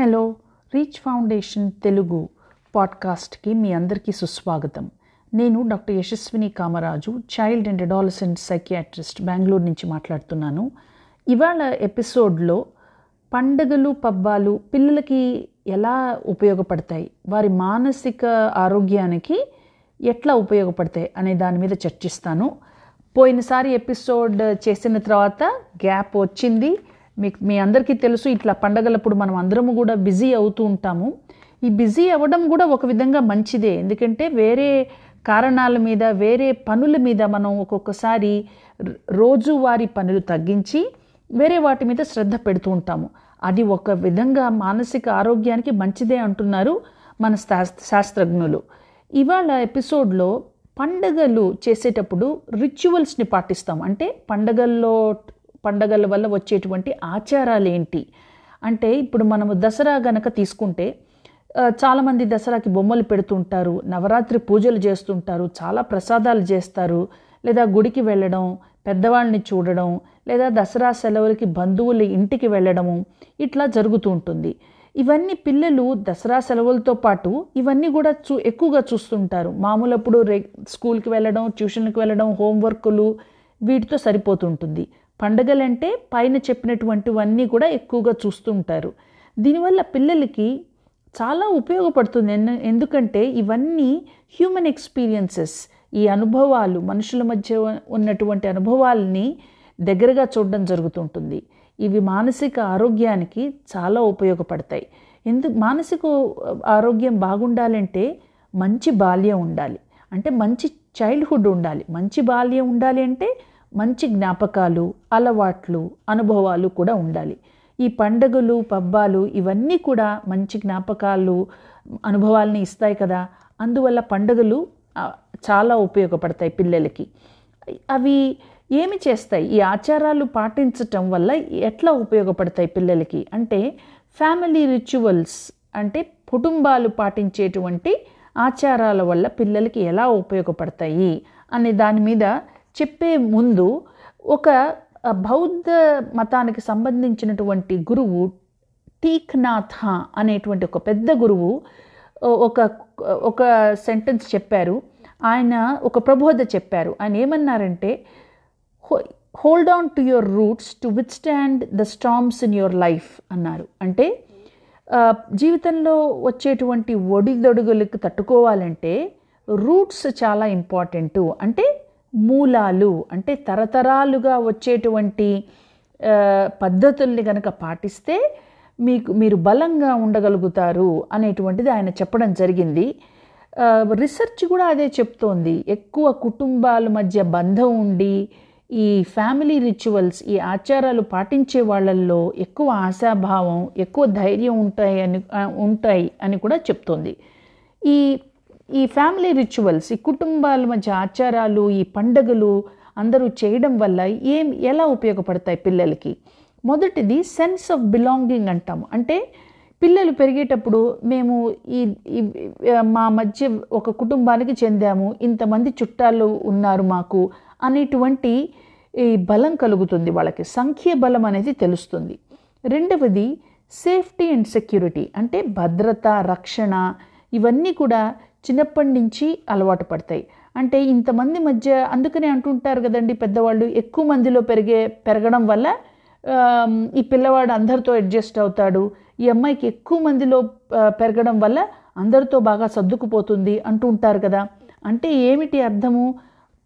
Hello reach foundation Telugu పాడ్కాస్ట్కి మీ అందరికీ సుస్వాగతం. నేను doctor Yashaswini Kamaraju child and adolescent psychiatrist Bengaluru నుంచి మాట్లాడుతున్నాను. ఇవాళ ఎపిసోడ్లో పండగలు పబ్బాలు పిల్లలకి ఎలా ఉపయోగపడతాయి? వారి మానసిక ఆరోగ్యానికి ఎట్లా ఉపయోగపడతాయి అనే దాని మీద చర్చిస్తాను. పోయినసారి ఎపిసోడ్ చేసిన తర్వాత గ్యాప్ వచ్చింది. మీకు మీ అందరికీ తెలుసు ఇట్లా పండగలప్పుడు మనం అందరము కూడా బిజీ అవుతూ ఉంటాము. ఈ బిజీ అవ్వడం కూడా ఒక విధంగా మంచిదే. ఎందుకంటే వేరే కారణాల మీద వేరే పనుల మీద మనం ఒక్కొక్కసారి రోజువారీ పనులు తగ్గించి వేరే వాటి మీద శ్రద్ధ పెడుతూ ఉంటాము. అది ఒక విధంగా మానసిక ఆరోగ్యానికి మంచిదే అంటున్నారు మన శాస్త్రజ్ఞులు. ఇవాళ ఎపిసోడ్లో పండగలు చేసేటప్పుడు రిచువల్స్ని పాటిస్తాం. అంటే పండగల్లో పండగల వల్ల వచ్చేటువంటి ఆచారాలు ఏంటి అంటే ఇప్పుడు మనము దసరా గనక తీసుకుంటే చాలామంది దసరాకి బొమ్మలు పెడుతుంటారు నవరాత్రి పూజలు చేస్తుంటారు చాలా ప్రసాదాలు చేస్తారు లేదా గుడికి వెళ్ళడం పెద్దవాళ్ళని చూడడం లేదా దసరా సెలవులకి బంధువుల ఇంటికి వెళ్ళడము ఇట్లా జరుగుతూ ఉంటుంది. ఇవన్నీ పిల్లలు దసరా సెలవులతో పాటు ఇవన్నీ కూడా చూ ఎక్కువగా చూస్తుంటారు. మామూలప్పుడు రే స్కూల్కి వెళ్ళడం ట్యూషన్కి వెళ్ళడం హోంవర్కులు వీటితో సరిపోతుంటుంది. పండగలంటే పైన చెప్పినటువంటివన్నీ కూడా ఎక్కువగా చూస్తుంటారు దీనివల్ల పిల్లలకి చాలా ఉపయోగపడుతుంది. ఎందుకంటే ఇవన్నీ హ్యూమన్ ఎక్స్పీరియన్సెస్ ఈ అనుభవాలు మనుషుల మధ్య ఉన్నటువంటి అనుభవాల్ని దగ్గరగా చూడడం జరుగుతుంటుంది. ఇవి మానసిక ఆరోగ్యానికి చాలా ఉపయోగపడతాయి. ఎందుకు మానసిక ఆరోగ్యం బాగుండాలంటే మంచి బాల్యం ఉండాలి. అంటే మంచి చైల్డ్హుడ్ ఉండాలి. మంచి బాల్యం ఉండాలి అంటే మంచి జ్ఞాపకాలు అలవాట్లు అనుభవాలు కూడా ఉండాలి. ఈ పండుగలు పబ్బాలు ఇవన్నీ కూడా మంచి జ్ఞాపకాలు అనుభవాలని ఇస్తాయి కదా. అందువల్ల పండుగలు చాలా ఉపయోగపడతాయి పిల్లలకి. అవి ఏమి చేస్తాయి? ఈ ఆచారాలు పాటించటం వల్ల ఎట్లా ఉపయోగపడతాయి పిల్లలకి? అంటే ఫ్యామిలీ రిచువల్స్ అంటే కుటుంబాలు పాటించేటువంటి ఆచారాల వల్ల పిల్లలకి ఎలా ఉపయోగపడతాయి? అనే దాని మీద చెప్పే ముందు ఒక బౌద్ధ మతానికి సంబంధించినటువంటి గురువు టీక్నాథ అనేటువంటి ఒక పెద్ద గురువు ఒక ఒక సెంటెన్స్ చెప్పారు. ఆయన ఒక ప్రబోధ చెప్పారు. ఆయన ఏమన్నారంటే hold on to your roots to withstand the storms in your life అన్నారు. అంటే జీవితంలో వచ్చేటువంటి ఒడిదొడుగులకు తట్టుకోవాలంటే రూట్స్ చాలా ఇంపార్టెంటు అంటే మూలాలు అంటే తరతరాలుగా వచ్చేటువంటి పద్ధతుల్ని కనుక పాటిస్తే మీకు మీరు బలంగా ఉండగలుగుతారు అనేటువంటిది ఆయన చెప్పడం జరిగింది. రీసెర్చ్ కూడా అదే చెప్తోంది. ఎక్కువ కుటుంబాల మధ్య బంధం ఉండి ఈ ఫ్యామిలీ రిచువల్స్ ఈ ఆచారాలు పాటించే వాళ్ళల్లో ఎక్కువ ఆశాభావం ఎక్కువ ధైర్యం ఉంటాయి అని ఉంటాయి అని కూడా చెప్తోంది. ఈ ఈ ఫ్యామిలీ రిచువల్స్ ఈ కుటుంబాల మధ్య ఆచారాలు ఈ పండగలు అందరూ చేయడం వల్ల ఏం ఎలా ఉపయోగపడతాయి పిల్లలకి? మొదటిది సెన్స్ ఆఫ్ బిలాంగింగ్ అంటాము. అంటే పిల్లలు పెరిగేటప్పుడు మేము ఈ మా మధ్య ఒక కుటుంబానికి చెందాము ఇంతమంది చుట్టాలు ఉన్నారు మాకు అనేటువంటి ఈ బలం కలుగుతుంది వాళ్ళకి సంఖ్య బలం అనేది తెలుస్తుంది. రెండవది సేఫ్టీ అండ్ సెక్యూరిటీ అంటే భద్రత రక్షణ ఇవన్నీ కూడా చిన్నప్పటి నుంచి అలవాటు పడతాయి. అంటే ఇంతమంది మధ్య అందుకనే అంటుంటారు కదండి పెద్దవాళ్ళు ఎక్కువ మందిలో పెరిగే పెరగడం వల్ల ఈ పిల్లవాడు అందరితో అడ్జస్ట్ అవుతాడు. ఈ అమ్మాయికి ఎక్కువ మందిలో పెరగడం వల్ల అందరితో బాగా సర్దుకుపోతుంది అంటూ ఉంటారు కదా. అంటే ఏమిటి అర్థము?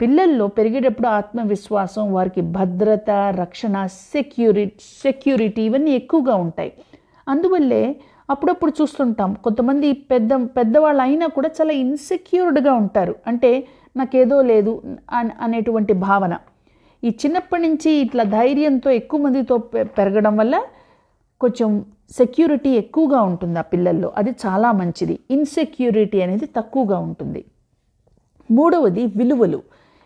పిల్లల్లో పెరిగేటప్పుడు ఆత్మవిశ్వాసం వారికి భద్రత రక్షణ సెక్యూరిటీ సెక్యూరిటీ ఇవన్నీ ఎక్కువగా ఉంటాయి. అందువల్లే అప్పుడప్పుడు చూస్తుంటాం. కొంతమంది పెద్ద పెద్దవాళ్ళు అయినా కూడా చాలా ఇన్సెక్యూర్డ్గా ఉంటారు. అంటే నాకేదో లేదు అనేటువంటి భావన. ఈ చిన్నప్పటి నుంచి ఇట్లా ధైర్యంతో ఎక్కువ మందితో పెరగడం వల్ల కొంచెం సెక్యూరిటీ ఎక్కువగా ఉంటుంది ఆ పిల్లల్లో. అది చాలా మంచిది. ఇన్సెక్యూరిటీ అనేది తక్కువగా ఉంటుంది. మూడవది విలువలు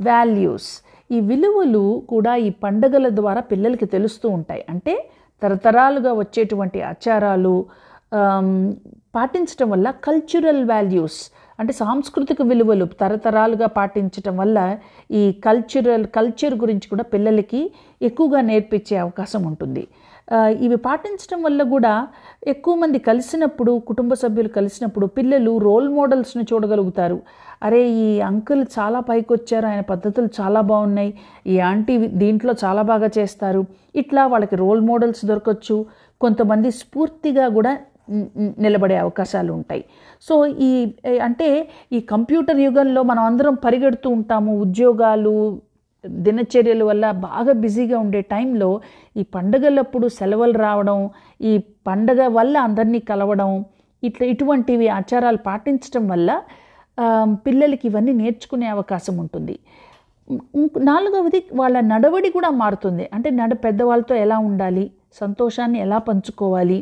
వాల్యూస్ ఈ విలువలు కూడా ఈ పండగల ద్వారా పిల్లలకి తెలుస్తూ ఉంటాయి. అంటే తరతరాలుగా వచ్చేటువంటి ఆచారాలు పాటించటం వల్ల కల్చరల్ వాల్యూస్ అంటే సాంస్కృతిక విలువలు తరతరాలుగా పాటించటం వల్ల ఈ కల్చరల్ కల్చర్ గురించి కూడా పిల్లలకి ఎక్కువగా నేర్పించే అవకాశం ఉంటుంది. ఇవి పాటించడం వల్ల కూడా ఎక్కువ మంది కలిసినప్పుడు కుటుంబ సభ్యులు కలిసినప్పుడు పిల్లలు రోల్ మోడల్స్ని చూడగలుగుతారు. అరే ఈ అంకుల్ చాలా పైకొచ్చారు ఆయన పద్ధతులు చాలా బాగున్నాయి ఈ ఆంటీ దీంట్లో చాలా బాగా చేస్తారు. ఇట్లా వాళ్ళకి రోల్ మోడల్స్ దొరకచ్చు. కొంతమంది స్ఫూర్తిగా కూడా నిలబడే అవకాశాలు ఉంటాయి సో ఈ అంటే ఈ కంప్యూటర్ యుగంలో మనం అందరం పరిగెడుతూ ఉంటాము ఉద్యోగాలు దినచర్యల వల్ల బాగా బిజీగా ఉండే టైంలో ఈ పండగలప్పుడు సెలవులు రావడం ఈ పండగ వల్ల అందరినీ కలవడం ఇట్లా ఇటువంటివి ఆచారాలు పాటించడం వల్ల పిల్లలకి ఇవన్నీ నేర్చుకునే అవకాశం ఉంటుంది. నాలుగవది వాళ్ళ నడవడి కూడా మారుతుంది. అంటే నడ పెద్దవాళ్ళతో ఎలా ఉండాలి సంతోషాన్ని ఎలా పంచుకోవాలి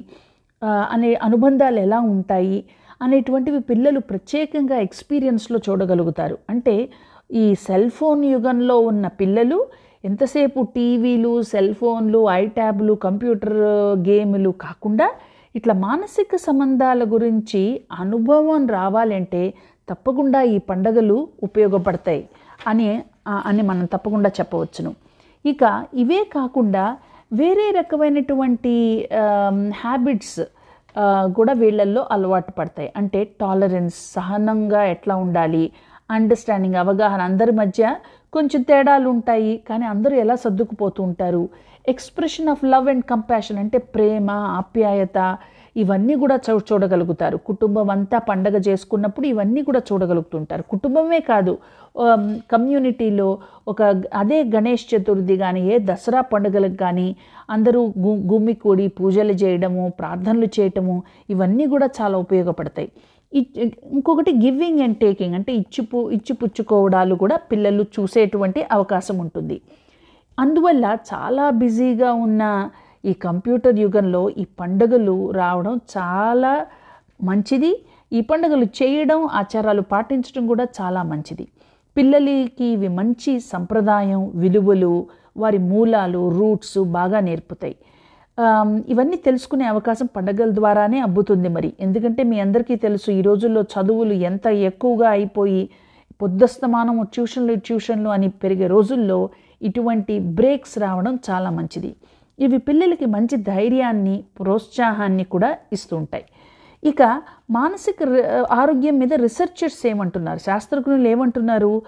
అనే అనుబంధాలు ఎలా ఉంటాయి అనేటువంటివి పిల్లలు ప్రత్యేకంగా ఎక్స్పీరియన్స్లో చూడగలుగుతారు. అంటే ఈ సెల్ ఫోన్ యుగంలో ఉన్న పిల్లలు ఎంతసేపు టీవీలు సెల్ ఫోన్లు ఐట్యాబ్లు కంప్యూటర్ గేములు కాకుండా ఇట్లా మానసిక సంబంధాల గురించి అనుభవం రావాలంటే తప్పకుండా ఈ పండగలు ఉపయోగపడతాయి అని అని మనం తప్పకుండా చెప్పవచ్చును. ఇక ఇవే కాకుండా వేరే రకమైనటువంటి హ్యాబిట్స్ కూడా వీళ్ళల్లో అలవాటు పడతాయి. అంటే టాలరెన్స్ సహనంగా ఎట్లా ఉండాలి అండర్స్టాండింగ్ అవగాహన అందరి మధ్య కొంచెం తేడాలు ఉంటాయి కానీ అందరూ ఎలా సర్దుకుపోతూ ఉంటారు? Expression of love and compassion అంటే ప్రేమ ఆప్యాయత ఇవన్నీ కూడా చూ చూడగలుగుతారు. కుటుంబం అంతా పండగ చేసుకున్నప్పుడు ఇవన్నీ కూడా చూడగలుగుతుంటారు. కుటుంబమే కాదు కమ్యూనిటీలో ఒక అదే గణేష్ చతుర్థి కానీ ఏ దసరా పండుగలకు కానీ అందరూ గు గుమ్మి కూడి పూజలు చేయడము ప్రార్థనలు చేయటము ఇవన్నీ కూడా చాలా ఉపయోగపడతాయి. ఇంకొకటి గివింగ్ అండ్ టేకింగ్ అంటే ఇచ్చిపు ఇచ్చిపుచ్చుకోవడాలు కూడా పిల్లలు చూసేటువంటి అవకాశం ఉంటుంది. అందువల్ల చాలా బిజీగా ఉన్న ఈ కంప్యూటర్ యుగంలో ఈ పండుగలు రావడం చాలా మంచిది. ఈ పండుగలు చేయడం ఆచారాలు పాటించడం కూడా చాలా మంచిది. పిల్లలకి ఇవి మంచి సంప్రదాయం విలువలు వారి మూలాలు రూట్స్ బాగా నేర్పుతాయి. ఇవన్నీ తెలుసుకునే అవకాశం పండగల ద్వారానే అబ్బుతుంది మరి. ఎందుకంటే మీ అందరికీ తెలుసు ఈ రోజుల్లో చదువులు ఎంత ఎక్కువగా అయిపోయి పొద్దుస్తమానం ట్యూషన్లు ట్యూషన్లు అని పెరిగే రోజుల్లో ఇటువంటి బ్రేక్స్ రావడం చాలా మంచిది. ఇవి పిల్లలకి మంచి ధైర్యాన్ని ప్రోత్సాహాన్ని కూడా ఇస్తుంటాయి. ఇక మానసిక రి- ఆరోగ్యం మీద రీసెర్చర్స్ ఏమంటున్నారు? శాస్త్రజ్ఞులు ఏమంటున్నారు?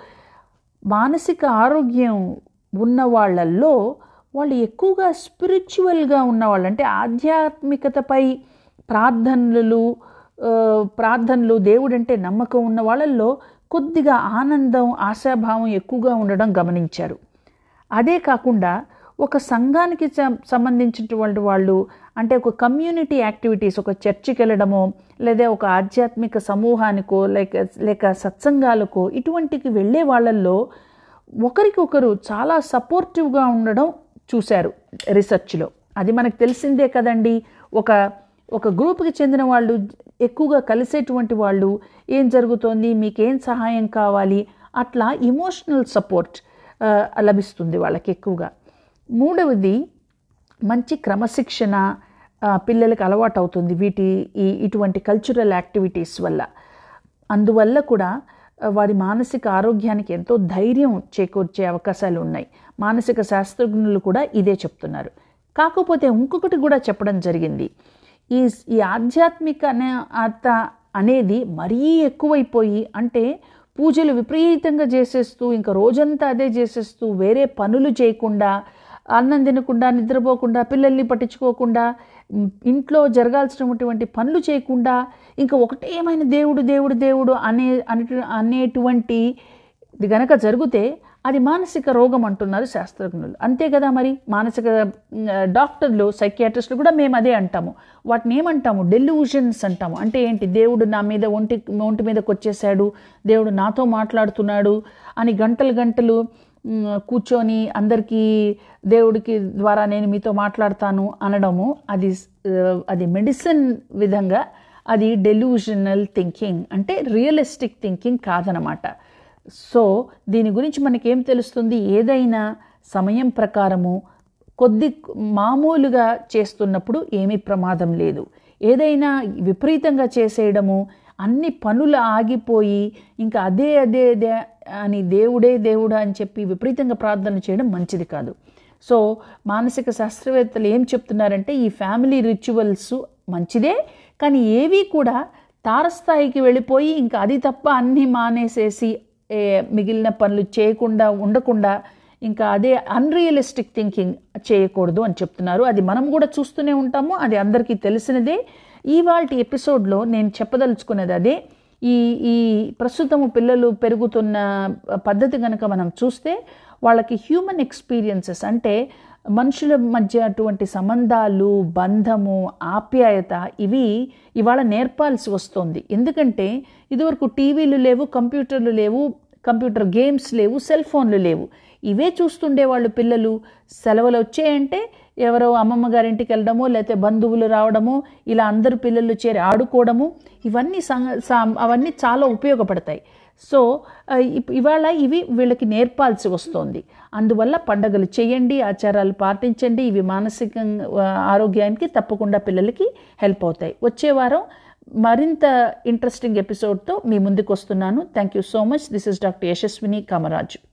మానసిక ఆరోగ్యం ఉన్న వాళ్ళల్లో వాళ్ళు ఎక్కువగా స్పిరిచువల్గా ఉన్నవాళ్ళు అంటే ఆధ్యాత్మికతపై ప్రార్థనలు ప్రార్థనలు దేవుడంటే నమ్మకం ఉన్న వాళ్ళల్లో కొద్దిగా ఆనందం ఆశాభావం ఎక్కువగా ఉండడం గమనించారు. అదే కాకుండా ఒక సంఘానికి సం- సంబంధించినటువంటి వాళ్ళు అంటే ఒక కమ్యూనిటీ యాక్టివిటీస్ ఒక చర్చికి వెళ్ళడమో లేదా ఒక ఆధ్యాత్మిక సమూహానికో లేక లేక సత్సంగాలకో ఇటువంటికి వెళ్ళే వాళ్ళల్లో ఒకరికొకరు చాలా సపోర్టివ్గా ఉండడం చూశారు రీసెర్చ్లో. అది మనకు తెలిసిందే కదండి. ఒక ఒక గ్రూప్కి చెందిన వాళ్ళు ఎక్కువగా కలిసేటువంటి వాళ్ళు ఏం జరుగుతోంది మీకేం సహాయం కావాలి అట్లా ఇమోషనల్ సపోర్ట్ లభిస్తుంది వాళ్ళకి ఎక్కువగా. మూడవది మంచి క్రమశిక్షణ పిల్లలకు అలవాటు అవుతుంది వీటి ఈ ఇటువంటి కల్చరల్ యాక్టివిటీస్ వల్ల. అందువల్ల కూడా వారి మానసిక ఆరోగ్యానికి ఎంతో ధైర్యం చేకూర్చే అవకాశాలు ఉన్నాయి. మానసిక శాస్త్రజ్ఞులు కూడా ఇదే చెప్తున్నారు. కాకపోతే ఇంకొకటి కూడా చెప్పడం జరిగింది. ఈ ఈ ఆధ్యాత్మిక అనే అనేది మరీ ఎక్కువైపోయి అంటే పూజలు విపరీతంగా చేసేస్తూ ఇంకా రోజంతా అదే చేసేస్తూ వేరే పనులు చేయకుండా అన్నం తినకుండా నిద్రపోకుండా పిల్లల్ని పట్టించుకోకుండా ఇంట్లో జరగాల్సినటువంటి పనులు చేయకుండా ఇంకా ఒకటేమైన దేవుడు దేవుడు దేవుడు అనే అనే అనేటువంటి ఇది గనక జరిగితే అది మానసిక రోగం అంటున్నారు శాస్త్రజ్ఞులు. అంతే కదా మరి? మానసిక డాక్టర్లు సైకియాట్రిస్టులు కూడా మేము అదే అంటాము. వాటిని ఏమంటాము? డెల్యూషన్స్ అంటాము. అంటే ఏంటి? దేవుడు నా మీద ఒంటి ఒంటి మీదకి వచ్చేసాడు దేవుడు నాతో మాట్లాడుతున్నాడు అని గంటలు గంటలు కూర్చొని అందరికీ దేవుడికి ద్వారా నేను మీతో మాట్లాడతాను అనడము అది అది మెడిసిన్ విధంగా అది డెల్యూషనల్ థింకింగ్ అంటే రియలిస్టిక్ థింకింగ్ కాదనమాట. సో దీని గురించి మనకేం తెలుస్తుంది? ఏదైనా సమయం ప్రకారము కొద్ది మామూలుగా చేస్తున్నప్పుడు ఏమీ ప్రమాదం లేదు. ఏదైనా విపరీతంగా చేసేయడము అన్ని పనులు ఆగిపోయి ఇంకా అదే అదే అదే అని దేవుడే దేవుడా అని చెప్పి విపరీతంగా ప్రార్థన చేయడం మంచిది కాదు. సో మానసిక శాస్త్రవేత్తలు ఏం చెప్తున్నారంటే ఈ ఫ్యామిలీ రిచువల్స్ మంచిదే కానీ ఏవి కూడా తారస్థాయికి వెళ్ళిపోయి ఇంకా అది తప్ప అన్నీ మానేసేసి ఏ, మిగిలిన పనులు చేయకుండా ఉండకుండా ఇంకా అదే అన్రియలిస్టిక్ థింకింగ్ చేయకూడదు అని చెప్తున్నారు. అది మనం కూడా చూస్తూనే ఉంటాము అది అందరికీ తెలిసినదే. ఇవాళ ఎపిసోడ్లో నేను చెప్పదలుచుకున్నది అదే ఈ ఈ ప్రస్తుతము పిల్లలు పెరుగుతున్న పద్ధతి కనుక మనం చూస్తే వాళ్ళకి హ్యూమన్ ఎక్స్పీరియన్సెస్ అంటే మనుషుల మధ్య అటువంటి సంబంధాలు బంధము ఆప్యాయత ఇవి ఇవాళ నేర్పాల్సి వస్తుంది. ఎందుకంటే ఇదివరకు టీవీలు లేవు కంప్యూటర్లు లేవు కంప్యూటర్ గేమ్స్ లేవు సెల్ ఫోన్లు లేవు. ఇవే చూస్తుండే వాళ్ళు పిల్లలు. సెలవులు వచ్చాయంటే ఎవరో అమ్మమ్మ గారింటికి వెళ్ళడమో లేకపోతే బంధువులు రావడము ఇలా అందరు పిల్లలు చేరి ఆడుకోవడము ఇవన్నీ సా- అవన్నీ చాలా ఉపయోగపడతాయి. సో ఇవాళ ఇవి వీళ్ళకి నేర్పాల్సి వస్తుంది. అందువల్ల పండగలు చేయండి ఆచారాలు పాటించండి ఇవి మానసిక ఆరోగ్యానికి తప్పకుండా పిల్లలకి హెల్ప్ అవుతాయి. వచ్చే వారం మరింత ఇంట్రెస్టింగ్ ఎపిసోడ్తో మీ ముందుకు వస్తున్నాను thank you so much. This is doctor Yashaswini Kamaraju.